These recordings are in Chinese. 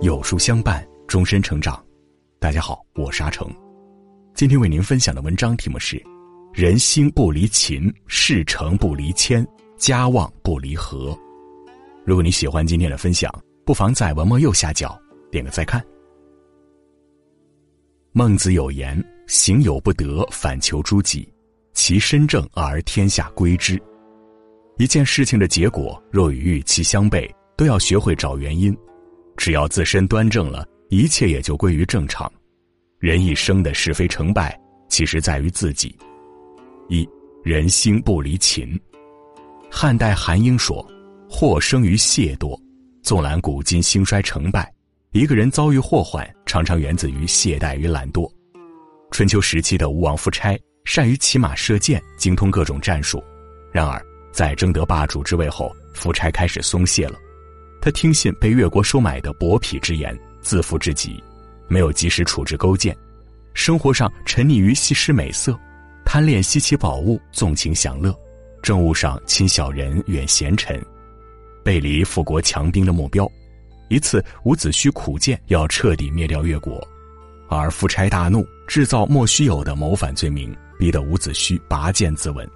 有书相伴，终身成长。大家好，我是阿成。今天为您分享的文章题目是：人心不离勤，事成不离谦，家旺不离和。如果你喜欢今天的分享，不妨在文末右下角点个再看。孟子有言：“行有不得，反求诸己，其身正而天下归之。”一件事情的结果若与预期相悖，都要学会找原因。只要自身端正了，一切也就归于正常。人一生的是非成败，其实在于自己。一人心不离勤。汉代韩英说：“祸生于懈惰。”纵览古今兴衰成败，一个人遭遇祸患，常常源自于懈怠与懒惰。春秋时期的吴王夫差善于骑马射箭，精通各种战术。然而，在争得霸主之位后，夫差开始松懈了。他听信被越国收买的薄皮之言，自负至极，没有及时处置勾践。生活上沉溺于西施美色，贪恋稀奇宝物，纵情享乐；政务上亲小人，远贤臣，背离富国强兵的目标。一次，伍子胥苦谏要彻底灭掉越国，而夫差大怒，制造莫须有的谋反罪名，逼得伍子胥拔剑自刎。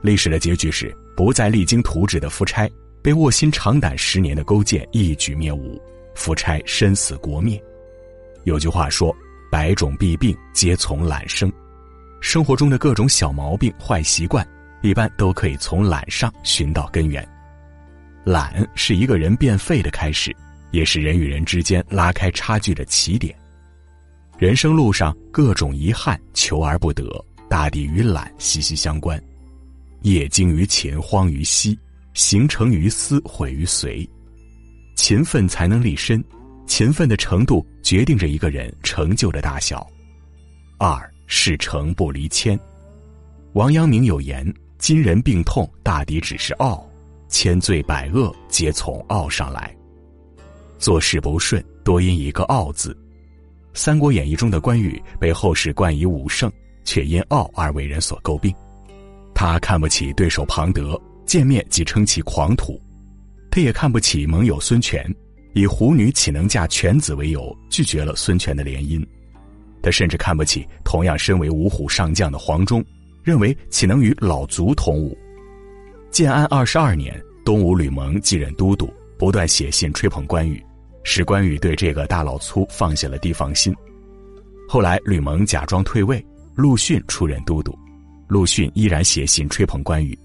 历史的结局是，不再励精图治的夫差。被卧薪尝胆十年的勾践一举灭吴，夫差身死国灭。有句话说：“百种弊病皆从懒生。”生活中的各种小毛病、坏习惯，一般都可以从懒上寻到根源。懒是一个人变废的开始，也是人与人之间拉开差距的起点。人生路上各种遗憾，求而不得，大抵与懒息息相关。业精于勤，荒于嬉。形成于思，毁于随。勤奋才能立身，勤奋的程度决定着一个人成就的大小。二事成不离谦。王阳明有言：“今人病痛，大抵只是傲；千罪百恶，皆从傲上来。”做事不顺，多因一个“傲”字。《三国演义》中的关羽被后世冠以武圣，却因傲而为人所诟病。他看不起对手庞德。见面即称其狂徒，他也看不起盟友孙权，以虎女岂能嫁犬子为由拒绝了孙权的联姻。他甚至看不起同样身为五虎上将的黄忠，认为岂能与老卒同伍。建安二十二年，东吴吕蒙继任都督，不断写信吹捧关羽，使关羽对这个大老粗放下了提防心。后来吕蒙假装退位，陆逊出任都督，陆逊依然写信吹捧关羽。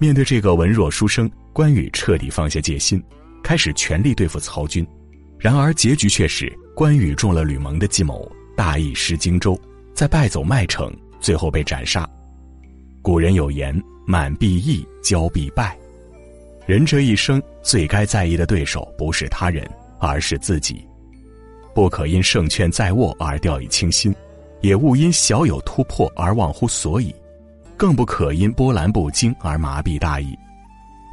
面对这个文弱书生，关羽彻底放下戒心，开始全力对付曹军。然而结局却是关羽中了吕蒙的计谋，大意失荆州，在败走麦城，最后被斩杀。古人有言：“满必义，骄必败。”人这一生最该在意的对手不是他人，而是自己。不可因胜券在握而掉以轻心，也勿因小有突破而忘乎所以。更不可因波澜不惊而麻痹大意，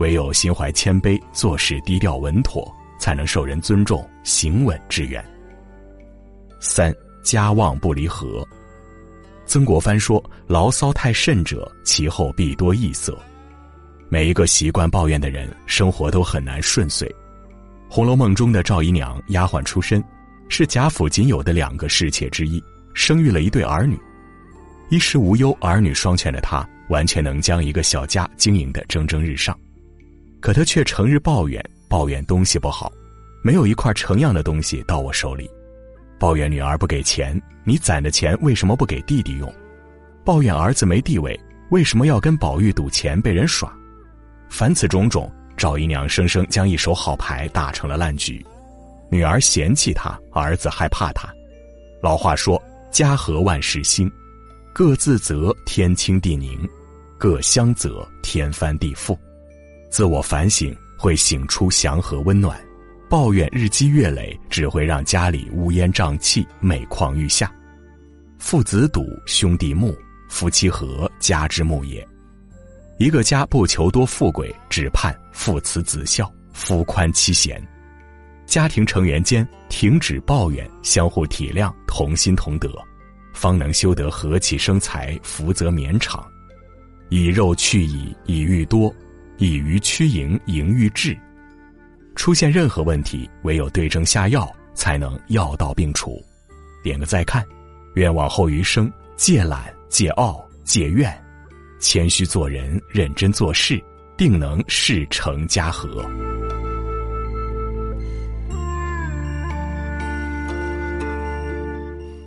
唯有心怀谦卑，做事低调稳妥，才能受人尊重，行稳致远。三家旺不离和。曾国藩说：“牢骚太甚者，其后必多异色。”每一个习惯抱怨的人，生活都很难顺遂。《红楼梦》中的赵姨娘，丫鬟出身，是贾府仅有的两个侍妾之一，生育了一对儿女。衣食无忧、儿女双全的他，完全能将一个小家经营的蒸蒸日上。可他却成日抱怨，抱怨东西不好，没有一块成样的东西到我手里；抱怨女儿不给钱，你攒的钱为什么不给弟弟用？抱怨儿子没地位，为什么要跟宝玉赌钱被人耍？凡此种种，赵姨娘生生将一手好牌打成了烂局。女儿嫌弃他，儿子害怕他。老话说：“家和万事兴。”各自责天清地宁，各相责天翻地覆。自我反省会醒出祥和温暖，抱怨日积月累只会让家里乌烟瘴气、每况愈下。父子笃，兄弟睦，夫妻和，家之睦也。一个家不求多富贵，只盼父慈子孝，夫宽妻贤。家庭成员间停止抱怨，相互体谅，同心同德。方能修得和气生财，福泽绵长。以肉去蚁，以欲多；以鱼趋盈，盈欲至。出现任何问题，唯有对症下药，才能药到病除。点个再看，愿往后余生戒懒、戒傲、戒怨，谦虚做人，认真做事，定能事成家和。